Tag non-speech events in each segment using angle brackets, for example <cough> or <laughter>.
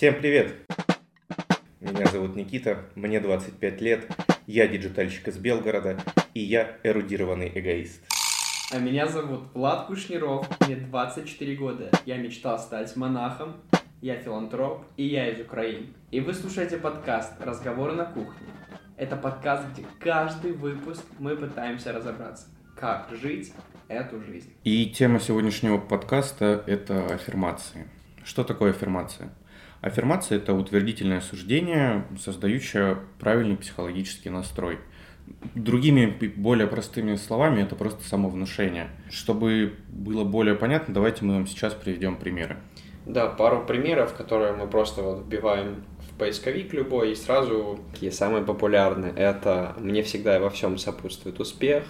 Всем привет! Меня зовут Никита, мне 25 лет, я диджитальщик из Белгорода, и я эрудированный эгоист. А меня зовут Влад Кушниров, мне 24 года. Я мечтал стать монахом, я филантроп, и я из Украины. И вы слушаете подкаст «Разговоры на кухне». Это подкаст, где каждый выпуск мы пытаемся разобраться, как жить эту жизнь. И тема сегодняшнего подкаста – это аффирмации. Что такое аффирмация? Аффирмация – это утвердительное суждение, создающее правильный психологический настрой – Другими, более простыми словами, это просто самовнушение. Чтобы было более понятно, давайте мы вам сейчас приведем примеры. Да, пару примеров, которые мы просто вот вбиваем в поисковик любой, и сразу такие самые популярные. Это «Мне всегда и во всем сопутствует успех»,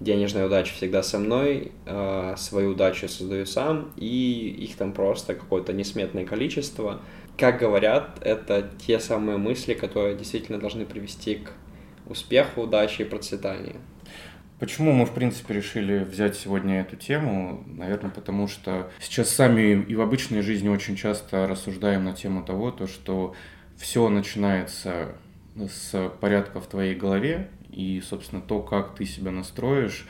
«Денежная удача всегда со мной», э, «Свою удачу создаю сам», и их там просто какое-то несметное количество. Как говорят, это те самые мысли, которые действительно должны привести к успеха, удачи и процветания. Почему мы, в принципе, решили взять сегодня эту тему? Наверное, потому что сейчас сами и в обычной жизни очень часто рассуждаем на тему того, то, что все начинается с порядка в твоей голове, и, собственно, то, как ты себя настроишь,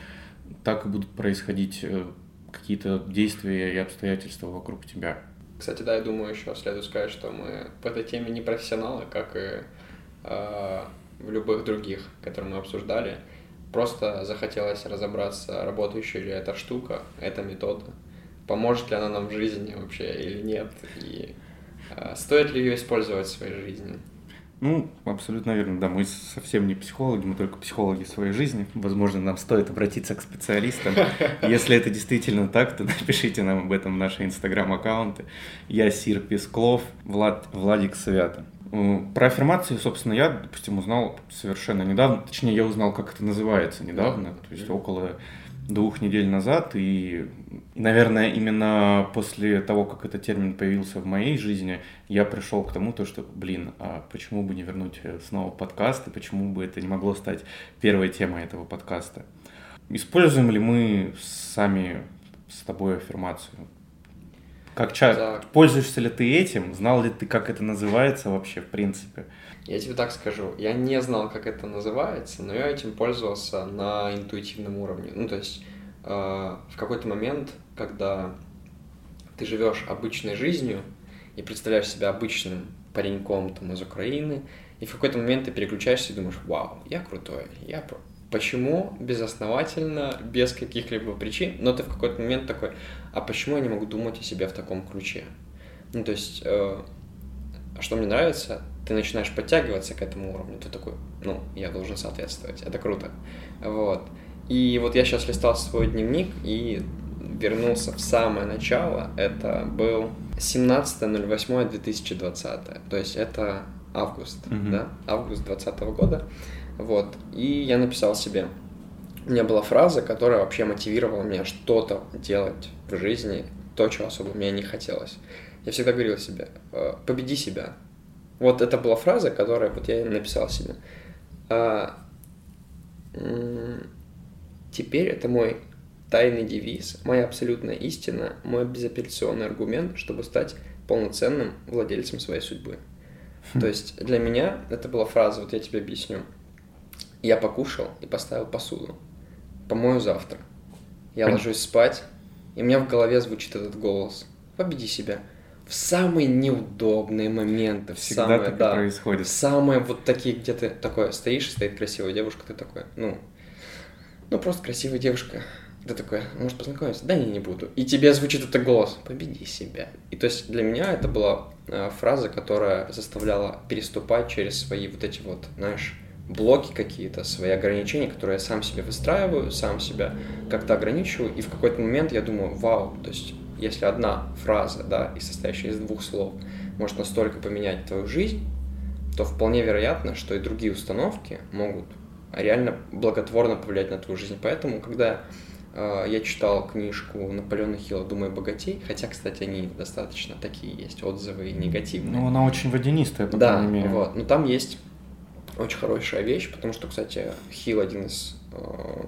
так и будут происходить э, какие-то действия и обстоятельства вокруг тебя. Кстати, да, я думаю, еще следует сказать, что мы в этой теме не профессионалы, как и э, в любых других, которые мы обсуждали. Просто захотелось разобраться, работающая ли эта штука, эта метода, поможет ли она нам в жизни вообще или нет, и э, стоит ли ее использовать в своей жизни. Ну, абсолютно верно, да, мы совсем не психологи, мы только психологи своей жизни. Возможно, нам стоит обратиться к специалистам. <laughs> Если это действительно так, то напишите нам об этом в наши инстаграм-аккаунты. Я Сир Песклов, Влад, Владик Свято. Про аффирмации, собственно, я, допустим, узнал совершенно недавно, точнее, я узнал, как это называется недавно, то есть около двух недель назад, и, и, наверное, именно после того, как этот термин появился в моей жизни, я пришел к тому, то, что, блин, а почему бы не вернуть снова подкаст, и почему бы это не могло стать первой темой этого подкаста? Используем ли мы сами с тобой аффирмацию? Как часто? Пользуешься ли ты этим? Знал ли ты, как это называется вообще, в принципе? Я тебе так скажу. Я не знал, как это называется, но я этим пользовался на интуитивном уровне. Ну, то есть э, в какой-то момент, когда ты живешь обычной жизнью и представляешь себя обычным пареньком там, из Украины, и в какой-то момент ты переключаешься и думаешь, вау, я крутой, я Почему безосновательно, без каких-либо причин, но ты в какой-то момент такой, а почему я не могу думать о себе в таком ключе? Ну, то есть, э, что мне нравится, ты начинаешь подтягиваться к этому уровню, ты такой, ну, я должен соответствовать, это круто. Вот. И вот я сейчас листал свой дневник и вернулся в самое начало, это был 17.08.2020, то есть это август, mm-hmm. да, август 2020 года. Вот. И я написал себе. У меня была фраза, которая вообще мотивировала меня что-то делать в жизни, то, чего особо мне не хотелось. Я всегда говорил себе, «Э, победи себя. Вот это была фраза, которая вот я написал себе. А, теперь это мой тайный девиз, моя абсолютная истина, мой безапелляционный аргумент, чтобы стать полноценным владельцем своей судьбы. То есть для меня это была фраза, вот я тебе объясню. Я покушал и поставил посуду. Помою завтра. Я ложусь спать, и у меня в голове звучит этот голос. Победи себя. В самые неудобные моменты. Всегда самые, так да, происходит. самые вот такие, где ты такой стоишь, стоит красивая девушка, ты такой, ну, ну просто красивая девушка. Ты такой, может познакомиться? Да, не, не буду. И тебе звучит этот голос, победи себя. И то есть для меня это была э, фраза, которая заставляла переступать через свои вот эти вот, знаешь, блоки какие-то, свои ограничения, которые я сам себе выстраиваю, сам себя как-то ограничиваю, и в какой-то момент я думаю, вау, то есть если одна фраза, да, и состоящая из двух слов, может настолько поменять твою жизнь, то вполне вероятно, что и другие установки могут реально благотворно повлиять на твою жизнь. Поэтому, когда э, я читал книжку Наполеона Хилла «Думай богатей», хотя, кстати, они достаточно такие есть, отзывы негативные. Ну, она очень водянистая, по да, крайней мере. вот, но там есть очень хорошая вещь, потому что, кстати, Хилл один из э,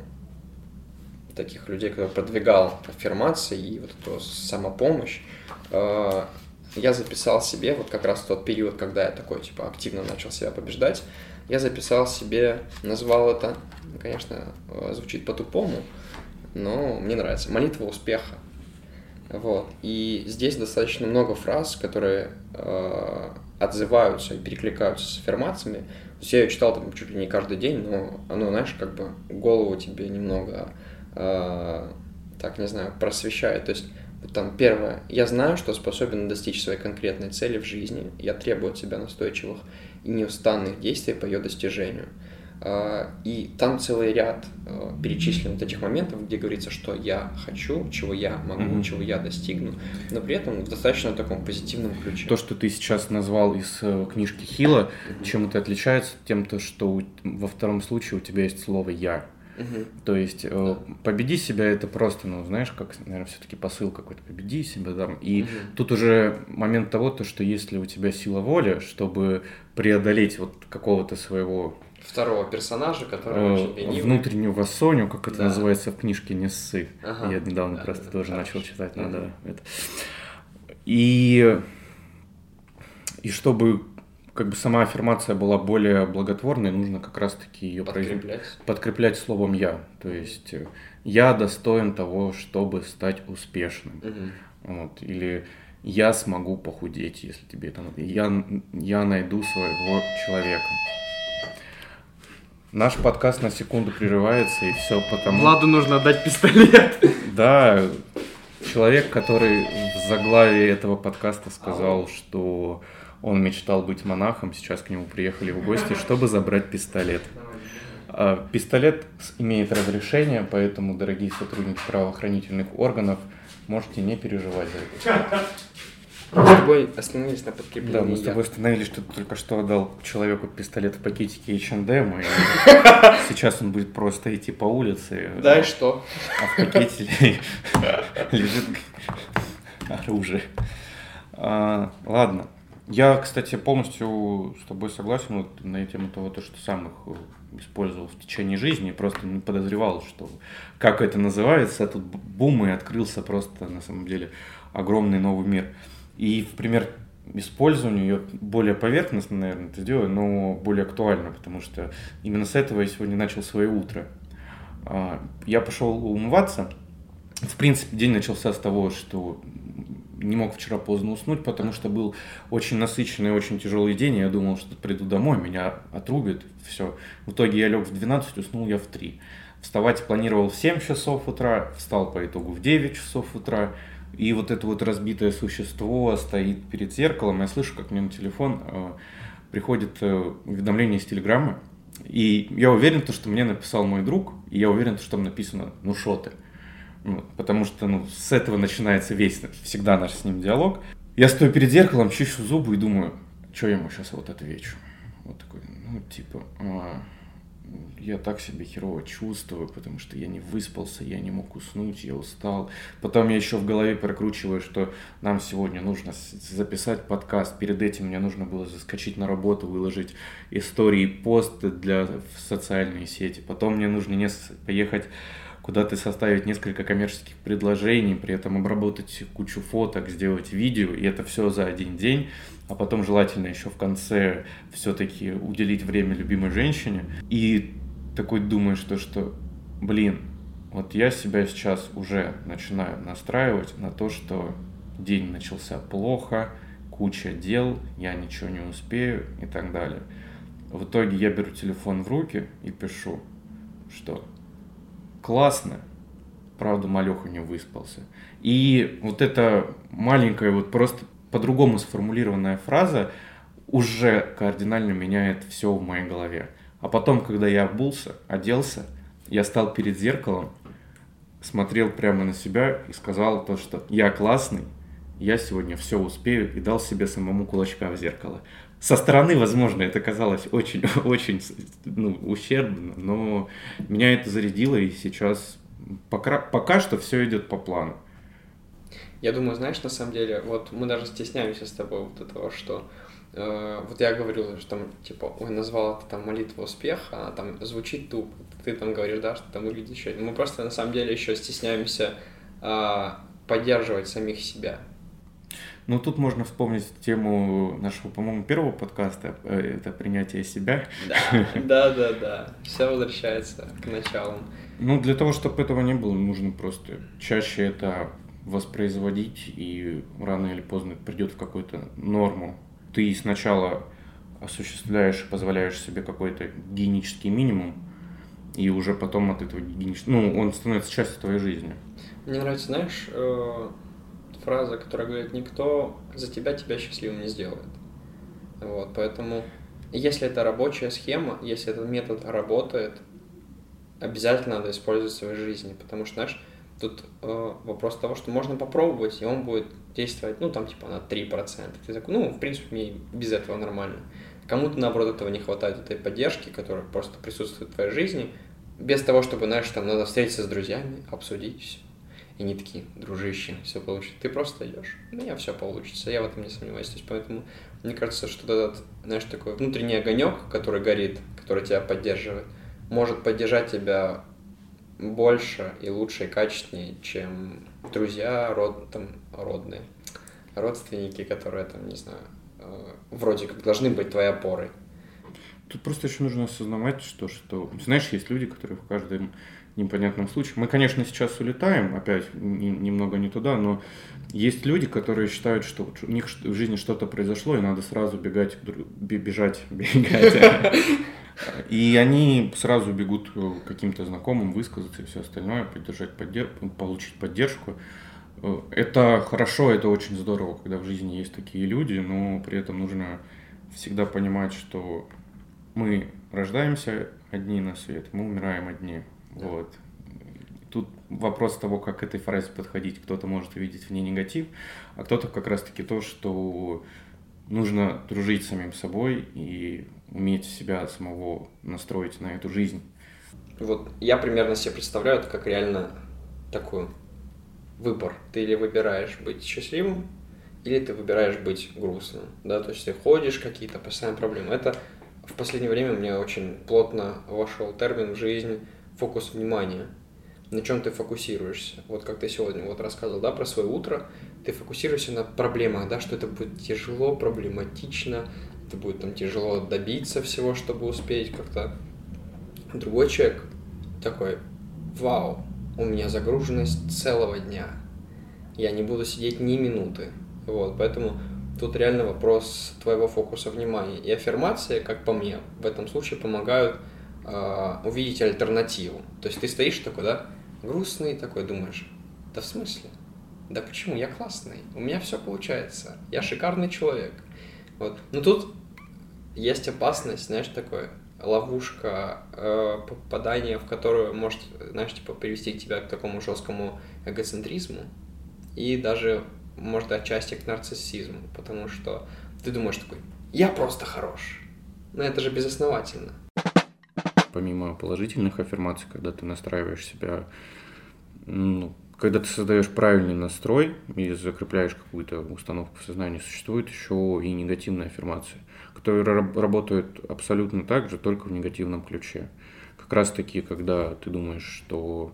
таких людей, который продвигал аффирмации и вот эту самопомощь. Э, я записал себе, вот как раз в тот период, когда я такой, типа, активно начал себя побеждать, я записал себе, назвал это, конечно, э, звучит по-тупому, но мне нравится, молитва успеха. Вот. И здесь достаточно много фраз, которые э, отзываются и перекликаются с аффирмациями. То есть я ее читал там чуть ли не каждый день, но оно, знаешь, как бы голову тебе немного, э, так не знаю, просвещает. То есть там первое, я знаю, что способен достичь своей конкретной цели в жизни, я требую от себя настойчивых и неустанных действий по ее достижению. А, и там целый ряд а, перечислен вот этих моментов, где говорится, что я хочу, чего я могу, mm-hmm. чего я достигну, но при этом в достаточно таком позитивном ключе. То, что ты сейчас назвал из э, книжки Хила, mm-hmm. чем это отличается? Тем, то, что во втором случае у тебя есть слово «я». Угу. То есть э, победи себя это просто, ну, знаешь, как, наверное, все-таки посыл какой-то, победи себя там. И угу. тут уже момент того, то, что если у тебя сила воли, чтобы преодолеть вот какого-то своего второго персонажа, который очень ленивый. Внутреннюю вассоню, как это да. называется в книжке «Не ссы». Ага. Я недавно да, просто да, тоже начал читать, надо угу. это. И, и чтобы как бы сама аффирмация была более благотворной, нужно как раз-таки ее подкреплять. Произ... подкреплять словом «я». То есть э, «я достоин того, чтобы стать успешным». Угу. Вот. Или «я смогу похудеть, если тебе это надо». Я, «Я найду своего человека». Наш подкаст на секунду прерывается, и все потому... Владу нужно дать пистолет. <laughs> Да, человек, который в заглавии этого подкаста сказал, что он мечтал быть монахом, сейчас к нему приехали в гости, чтобы забрать пистолет. А, пистолет имеет разрешение, поэтому, дорогие сотрудники правоохранительных органов, можете не переживать за это. Мы с тобой остановились на подкреплении. Да, мы с тобой остановились, что ты только что отдал человеку пистолет в пакетике H&M, и <laughs> сейчас он будет просто идти по улице. Да, и что? А в пакете лежит оружие. А, ладно, я, кстати, полностью с тобой согласен вот на тему того, то, что сам их э, использовал в течение жизни, просто не подозревал, что как это называется, тут бум и открылся просто на самом деле огромный новый мир. И в пример использованию ее более поверхностно, наверное, это сделаю, но более актуально, потому что именно с этого я сегодня начал свое утро. А, я пошел умываться. В принципе, день начался с того, что не мог вчера поздно уснуть, потому что был очень насыщенный, очень тяжелый день. Я думал, что приду домой, меня отрубят, все. В итоге я лег в 12, уснул я в 3. Вставать планировал в 7 часов утра, встал по итогу в 9 часов утра. И вот это вот разбитое существо стоит перед зеркалом. Я слышу, как мне на телефон э, приходит э, уведомление из Телеграма. И я уверен, что мне написал мой друг, и я уверен, что там написано «ну шо ты?». Ну, потому что ну, с этого начинается весь, всегда наш с ним диалог. Я стою перед зеркалом, чищу зубы и думаю, что я ему сейчас вот отвечу. Вот такой, ну, типа, а, я так себя херово чувствую, потому что я не выспался, я не мог уснуть, я устал. Потом я еще в голове прокручиваю, что нам сегодня нужно записать подкаст. Перед этим мне нужно было заскочить на работу, выложить истории, посты для в социальные сети. Потом мне нужно не поехать куда-то составить несколько коммерческих предложений, при этом обработать кучу фоток, сделать видео, и это все за один день, а потом желательно еще в конце все-таки уделить время любимой женщине. И такой думаешь, что, что, блин, вот я себя сейчас уже начинаю настраивать на то, что день начался плохо, куча дел, я ничего не успею и так далее. В итоге я беру телефон в руки и пишу, что классно. Правда, Малеха не выспался. И вот эта маленькая, вот просто по-другому сформулированная фраза уже кардинально меняет все в моей голове. А потом, когда я обулся, оделся, я стал перед зеркалом, смотрел прямо на себя и сказал то, что я классный, я сегодня все успею и дал себе самому кулачка в зеркало. Со стороны, возможно, это казалось очень, <laughs> очень ну, ущербно, но меня это зарядило, и сейчас пока, пока что все идет по плану. Я думаю, знаешь, на самом деле, вот мы даже стесняемся с тобой вот этого, что э, вот я говорил, что там, типа, ой, назвал это там молитва успеха, а там звучит тупо. Ты там говоришь, да, что там выглядит еще. Мы просто на самом деле еще стесняемся э, поддерживать самих себя. Ну, тут можно вспомнить тему нашего, по-моему, первого подкаста, э, это принятие себя. Да, да, да, да. Все возвращается к началу. Ну, для того, чтобы этого не было, нужно просто чаще это воспроизводить, и рано или поздно придет в какую-то норму. Ты сначала осуществляешь позволяешь себе какой-то гигиенический минимум, и уже потом от этого гигиенического... Ну, он становится частью твоей жизни. Мне нравится, знаешь, э, фраза, которая говорит, никто за тебя тебя счастливым не сделает. Вот, поэтому, если это рабочая схема, если этот метод работает, обязательно надо использовать в своей жизни, потому что, знаешь, тут э, вопрос того, что можно попробовать, и он будет действовать, ну, там, типа, на 3%. Ты такой, ну, в принципе, мне без этого нормально. Кому-то, наоборот, этого не хватает, этой поддержки, которая просто присутствует в твоей жизни, без того, чтобы, знаешь, там, надо встретиться с друзьями, обсудить все. И не такие, дружище, все получится. Ты просто идешь. У меня все получится, я в этом не сомневаюсь. То есть, поэтому мне кажется, что этот, знаешь, такой внутренний огонек, который горит, который тебя поддерживает, может поддержать тебя больше и лучше и качественнее, чем друзья, род, там, родные, родственники, которые там, не знаю, э, вроде как должны быть твоей опорой. Тут просто еще нужно осознавать, что, что знаешь, есть люди, которые в каждом непонятном случае. Мы, конечно, сейчас улетаем, опять немного не туда, но есть люди, которые считают, что у них в жизни что-то произошло, и надо сразу бегать, бежать, <laughs> бегать. И они сразу бегут к каким-то знакомым, высказаться и все остальное, поддержать, поддерж... получить поддержку. Это хорошо, это очень здорово, когда в жизни есть такие люди, но при этом нужно всегда понимать, что мы рождаемся одни на свет, мы умираем одни. Да. Вот. Тут вопрос того, как к этой фразе подходить. Кто-то может увидеть в ней негатив, а кто-то как раз-таки то, что нужно дружить с самим собой и уметь себя самого настроить на эту жизнь. Вот я примерно себе представляю это как реально такой выбор. Ты или выбираешь быть счастливым, или ты выбираешь быть грустным, да, то есть ты ходишь какие-то постоянные проблемы. Это в последнее время мне очень плотно вошел термин в жизнь фокус внимания. На чем ты фокусируешься? Вот как ты сегодня вот рассказывал, да, про свое утро, ты фокусируешься на проблемах, да, что это будет тяжело, проблематично, это будет там тяжело добиться всего, чтобы успеть как-то. Другой человек такой, вау, у меня загруженность целого дня, я не буду сидеть ни минуты. Вот, поэтому тут реально вопрос твоего фокуса внимания. И аффирмации, как по мне, в этом случае помогают э, увидеть альтернативу. То есть ты стоишь такой, да, грустный такой, думаешь, да в смысле? Да почему? Я классный, у меня все получается, я шикарный человек. Вот. Но тут есть опасность, знаешь, такое ловушка э, попадания, в которую может, знаешь, типа привести тебя к такому жесткому эгоцентризму и даже, может, отчасти к нарциссизму, потому что ты думаешь такой, я просто хорош. Но это же безосновательно помимо положительных аффирмаций, когда ты настраиваешь себя, ну, когда ты создаешь правильный настрой и закрепляешь какую-то установку в сознании, существует еще и негативные аффирмации, которые работают абсолютно так же, только в негативном ключе. Как раз таки, когда ты думаешь, что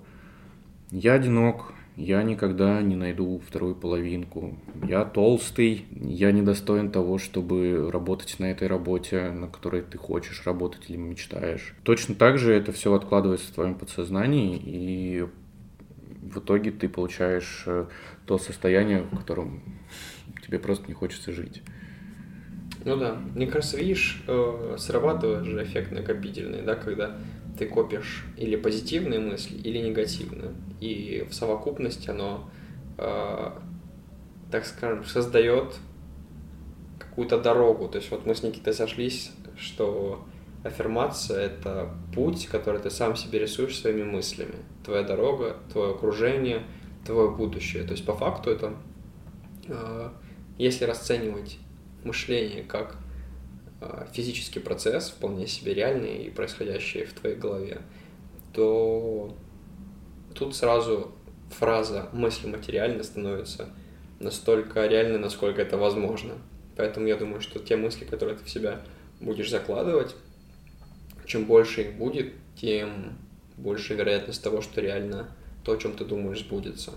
я одинок, я никогда не найду вторую половинку. Я толстый, я недостоин того, чтобы работать на этой работе, на которой ты хочешь работать или мечтаешь. Точно так же это все откладывается в твоем подсознании, и в итоге ты получаешь э, то состояние, в котором тебе просто не хочется жить. Ну да, мне кажется, видишь, э, срабатывает же эффект накопительный, да, когда ты копишь или позитивные мысли, или негативные. И в совокупности оно, э, так скажем, создает какую-то дорогу. То есть вот мы с Никитой сошлись, что аффирмация — это путь, который ты сам себе рисуешь своими мыслями. Твоя дорога, твое окружение, твое будущее. То есть по факту это, э, если расценивать мышление как физический процесс, вполне себе реальный и происходящий в твоей голове, то тут сразу фраза «мысли материальны» становится настолько реальной, насколько это возможно. Поэтому я думаю, что те мысли, которые ты в себя будешь закладывать, чем больше их будет, тем больше вероятность того, что реально то, о чем ты думаешь, сбудется.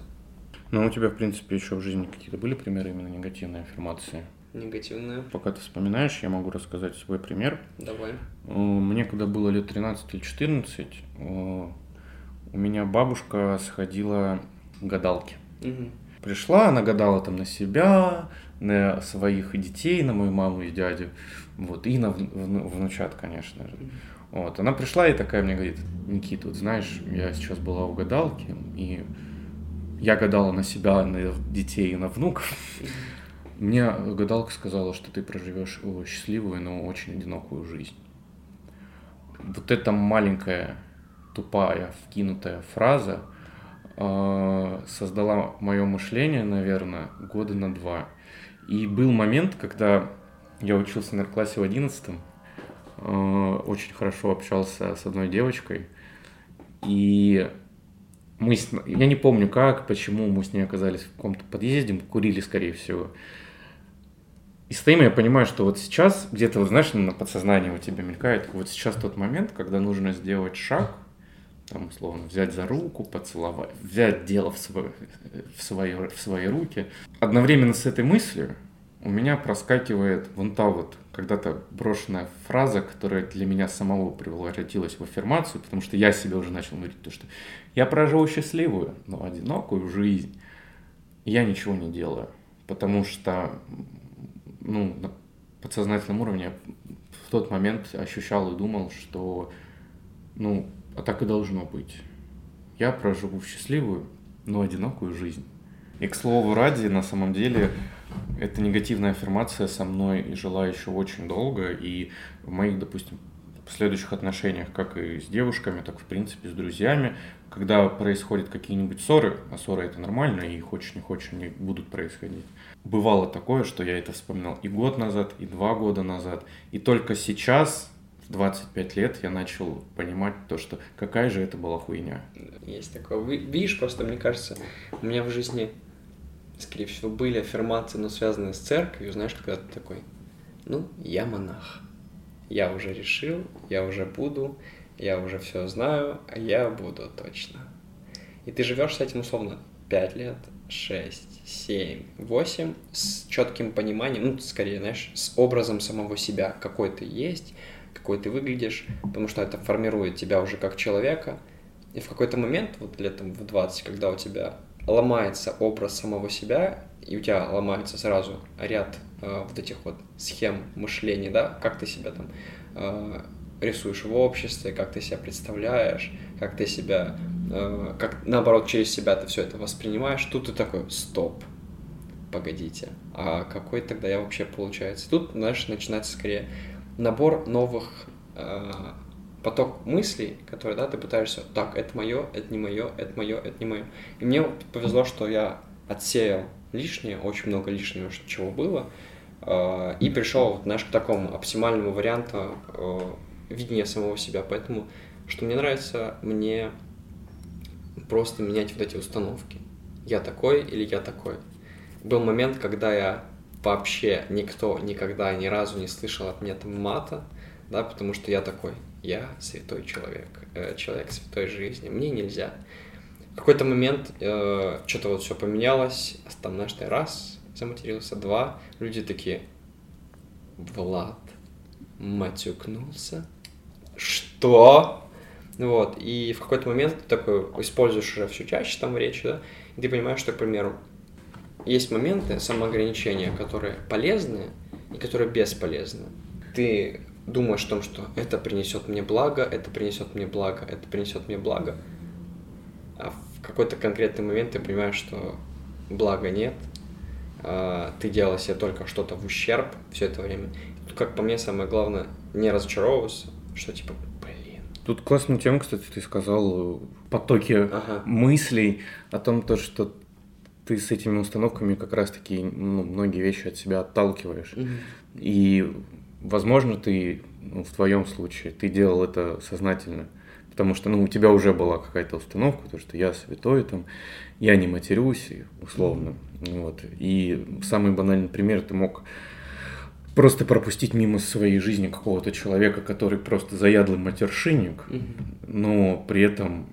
Ну, у тебя, в принципе, еще в жизни какие-то были примеры именно негативной аффирмации? Негативная. Пока ты вспоминаешь, я могу рассказать свой пример. Давай. Э, Мне когда было лет 13 или 14, э, у меня бабушка сходила к гадалке. Мгм. Пришла, она гадала там на себя, на своих детей, на мою маму и дядю, вот, и на вну- вну- внучат, конечно же. Вот, она пришла и такая мне говорит, Никита, вот знаешь, я сейчас была у гадалки, и я гадала на себя, на детей и на внуков. Мне гадалка сказала, что ты проживешь счастливую, но очень одинокую жизнь. Вот эта маленькая, тупая, вкинутая фраза э, создала мое мышление, наверное, года на два. И был момент, когда я учился на классе в одиннадцатом, э, очень хорошо общался с одной девочкой, и мы с... я не помню как, почему мы с ней оказались в каком-то подъезде, мы курили, скорее всего. И стоим, я понимаю, что вот сейчас где-то, вот, знаешь, на подсознании у тебя мелькает, вот сейчас тот момент, когда нужно сделать шаг, там, условно, взять за руку, поцеловать, взять дело в, свой, в, свои, в свои руки. Одновременно с этой мыслью у меня проскакивает вон та вот когда-то брошенная фраза, которая для меня самого превратилась в аффирмацию, потому что я себе уже начал говорить то, что я прожил счастливую, но одинокую жизнь. Я ничего не делаю, потому что ну, на подсознательном уровне в тот момент ощущал и думал, что ну, а так и должно быть. Я проживу счастливую, но одинокую жизнь. И, к слову ради, на самом деле, эта негативная аффирмация со мной жила еще очень долго, и в моих, допустим, последующих отношениях, как и с девушками, так, в принципе, с друзьями, когда происходят какие-нибудь ссоры, а ссоры это нормально, и хочешь не хочешь, они будут происходить. Бывало такое, что я это вспоминал и год назад, и два года назад, и только сейчас, в 25 лет, я начал понимать то, что какая же это была хуйня. Есть такое. Видишь, просто мне кажется, у меня в жизни, скорее всего, были аффирмации, но связанные с церковью, знаешь, когда ты такой, ну, я монах. Я уже решил, я уже буду, я уже все знаю, а я буду точно. И ты живешь с этим условно 5 лет, 6, 7, 8, с четким пониманием, ну, скорее, знаешь, с образом самого себя, какой ты есть, какой ты выглядишь, потому что это формирует тебя уже как человека. И в какой-то момент, вот летом в 20, когда у тебя ломается образ самого себя, и у тебя ломается сразу ряд э, вот этих вот схем мышления, да, как ты себя там э, рисуешь в обществе, как ты себя представляешь, как ты себя, э, как наоборот через себя ты все это воспринимаешь, тут ты такой, стоп, погодите, а какой тогда я вообще получается? Тут, знаешь, начинается скорее набор новых э, поток мыслей, которые, да, ты пытаешься, так, это мое, это не мое, это мое, это не мое. И мне повезло, что я отсеял лишнее, очень много лишнего, чего было, э, и пришел, знаешь, к такому оптимальному варианту видения самого себя. Поэтому, что мне нравится, мне просто менять вот эти установки. Я такой или я такой. Был момент, когда я вообще никто никогда ни разу не слышал от меня там мата, да, потому что я такой, я святой человек, э, человек святой жизни, мне нельзя. В какой-то момент э, что-то вот все поменялось, там, знаешь, ты раз заматерился, два, люди такие, Влад, матюкнулся? Что? Вот, и в какой-то момент ты такой используешь уже все чаще там речь, да, и ты понимаешь, что, к примеру, есть моменты самоограничения, которые полезны и которые бесполезны. Ты думаешь о том, что это принесет мне благо, это принесет мне благо, это принесет мне благо, а в какой-то конкретный момент ты понимаешь, что блага нет, а, ты делал себе только что-то в ущерб все это время. Тут, как по мне, самое главное, не разочаровываться, что типа, блин, Тут классную тему, кстати, ты сказал, э, потоки ага, мыслей о том, то, что ты с этими установками как раз-таки ну, многие вещи от себя отталкиваешь. И, возможно, ты, ну, в твоем случае, ты делал это сознательно. Потому что, ну, у тебя уже была какая-то установка, то, что я святой, там, я не матерюсь, условно. Вот. И самый банальный пример, ты мог просто пропустить мимо своей жизни какого-то человека, который просто заядлый матершинник, Мгм. но при этом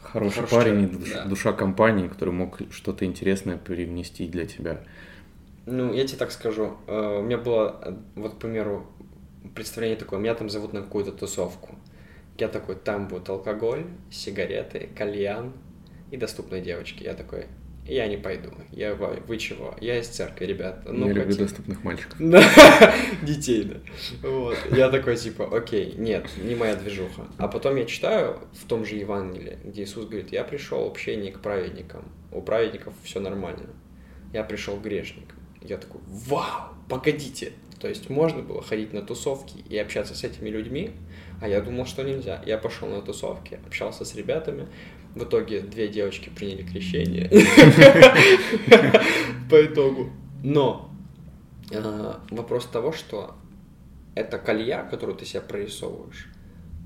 хороший Хороший парень, человек, да. душа компании, который мог что-то интересное привнести для тебя. Ну, я тебе так скажу. э, У меня было, вот, к примеру, представление такое, меня там зовут на какую-то тусовку. Я такой, там будет алкоголь, сигареты, кальян и доступные девочки. Я такой, я не пойду. Я, вы чего? Я из церкви, ребята. Ну, Я люблю хотите?» доступных мальчиков. <laughs> Детей, да. Вот. Я такой, типа, окей, нет, не моя движуха. А потом я читаю в том же Евангелии, где Иисус говорит, я пришел вообще не к праведникам. У праведников все нормально. Я пришел к грешникам. Я такой, вау, погодите. То есть можно было ходить на тусовки и общаться с этими людьми, а я думал, что нельзя. Я пошел на тусовки, общался с ребятами. В итоге две девочки приняли крещение. <laughs> По итогу. Но э, вопрос того, что эта колья, которую ты себя прорисовываешь,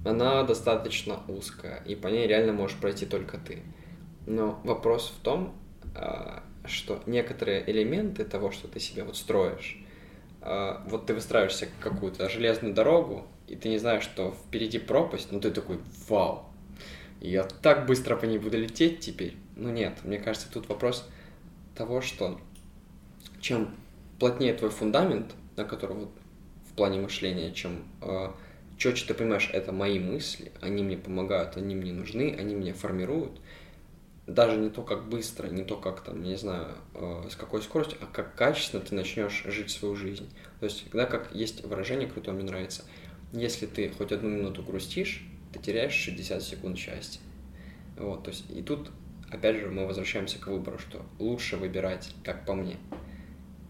она достаточно узкая, и по ней реально можешь пройти только ты. Но вопрос в том, э, что некоторые элементы того, что ты себе вот строишь, э, вот ты выстраиваешься какую-то железную дорогу, и ты не знаешь, что впереди пропасть, но ты такой, вау, я так быстро по ней буду лететь теперь. Ну нет, мне кажется, тут вопрос того, что чем плотнее твой фундамент, на который вот в плане мышления, чем э, четче ты понимаешь, это мои мысли, они мне помогают, они мне нужны, они меня формируют. Даже не то, как быстро, не то, как там, не знаю, э, с какой скоростью, а как качественно ты начнешь жить свою жизнь. То есть, когда как есть выражение крутое, мне нравится, если ты хоть одну минуту грустишь, теряешь 60 секунд счастья. Вот, то есть, и тут, опять же, мы возвращаемся к выбору, что лучше выбирать, как по мне,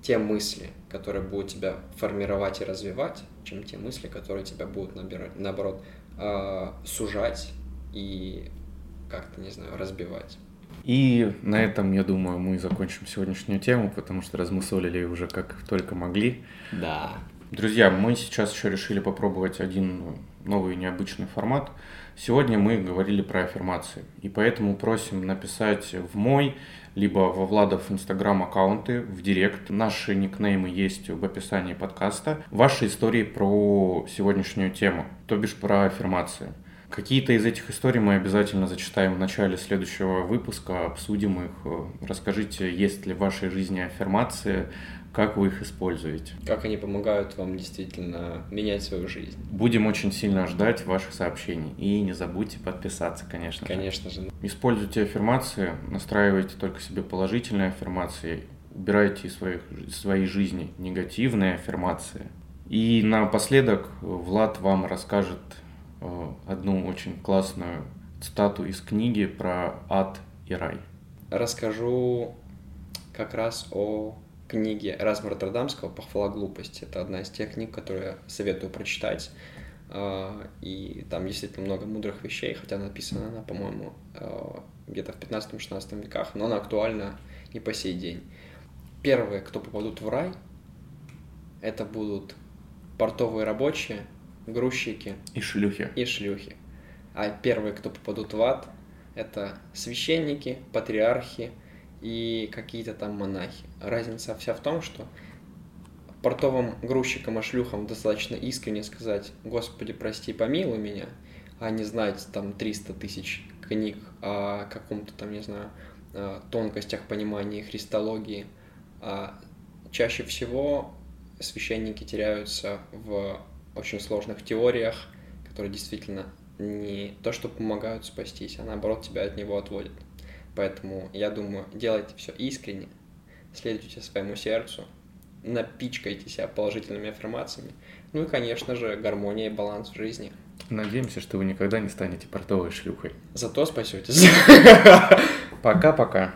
те мысли, которые будут тебя формировать и развивать, чем те мысли, которые тебя будут, набирать, наоборот, э, сужать и как-то, не знаю, разбивать. И на этом, я думаю, мы закончим сегодняшнюю тему, потому что размусолили уже как только могли. Да. Друзья, мы сейчас еще решили попробовать один новый необычный формат. Сегодня мы говорили про аффирмации, и поэтому просим написать в мой, либо во Владов инстаграм аккаунты, в директ. Наши никнеймы есть в описании подкаста. Ваши истории про сегодняшнюю тему, то бишь про аффирмации. Какие-то из этих историй мы обязательно зачитаем в начале следующего выпуска, обсудим их. Расскажите, есть ли в вашей жизни аффирмации, как вы их используете. Как они помогают вам действительно менять свою жизнь. Будем очень сильно ждать ваших сообщений. И не забудьте подписаться, конечно. же. Конечно же. Используйте аффирмации, настраивайте только себе положительные аффирмации, убирайте из своих, из своей жизни негативные аффирмации. И напоследок Влад вам расскажет э, одну очень классную цитату из книги про ад и рай. Расскажу как раз о книге Разма Роттердамского «Похвала глупости». Это одна из тех книг, которые я советую прочитать. А, И там действительно много мудрых вещей, хотя написана она, по-моему, а, где-то в 15-16 веках, но она актуальна и по сей день. Первые, кто попадут в рай, это будут портовые рабочие, грузчики И шлюхи. и шлюхи. А первые, кто попадут в ад, это священники, патриархи и какие-то там монахи. Разница вся в том, что портовым грузчикам и шлюхам достаточно искренне сказать «Господи, прости, помилуй меня», а не знать там 300 тысяч книг о каком-то там, не знаю, тонкостях понимания христологии. А чаще всего священники теряются в очень сложных теориях, которые действительно не то, что помогают спастись, а наоборот тебя от него отводят. Поэтому я думаю, делайте все искренне, следуйте своему сердцу, напичкайте себя положительными аффирмациями. Ну и, конечно же, гармония и баланс в жизни. Надеемся, что вы никогда не станете портовой шлюхой. Зато спасетесь. <laughs> Пока-пока.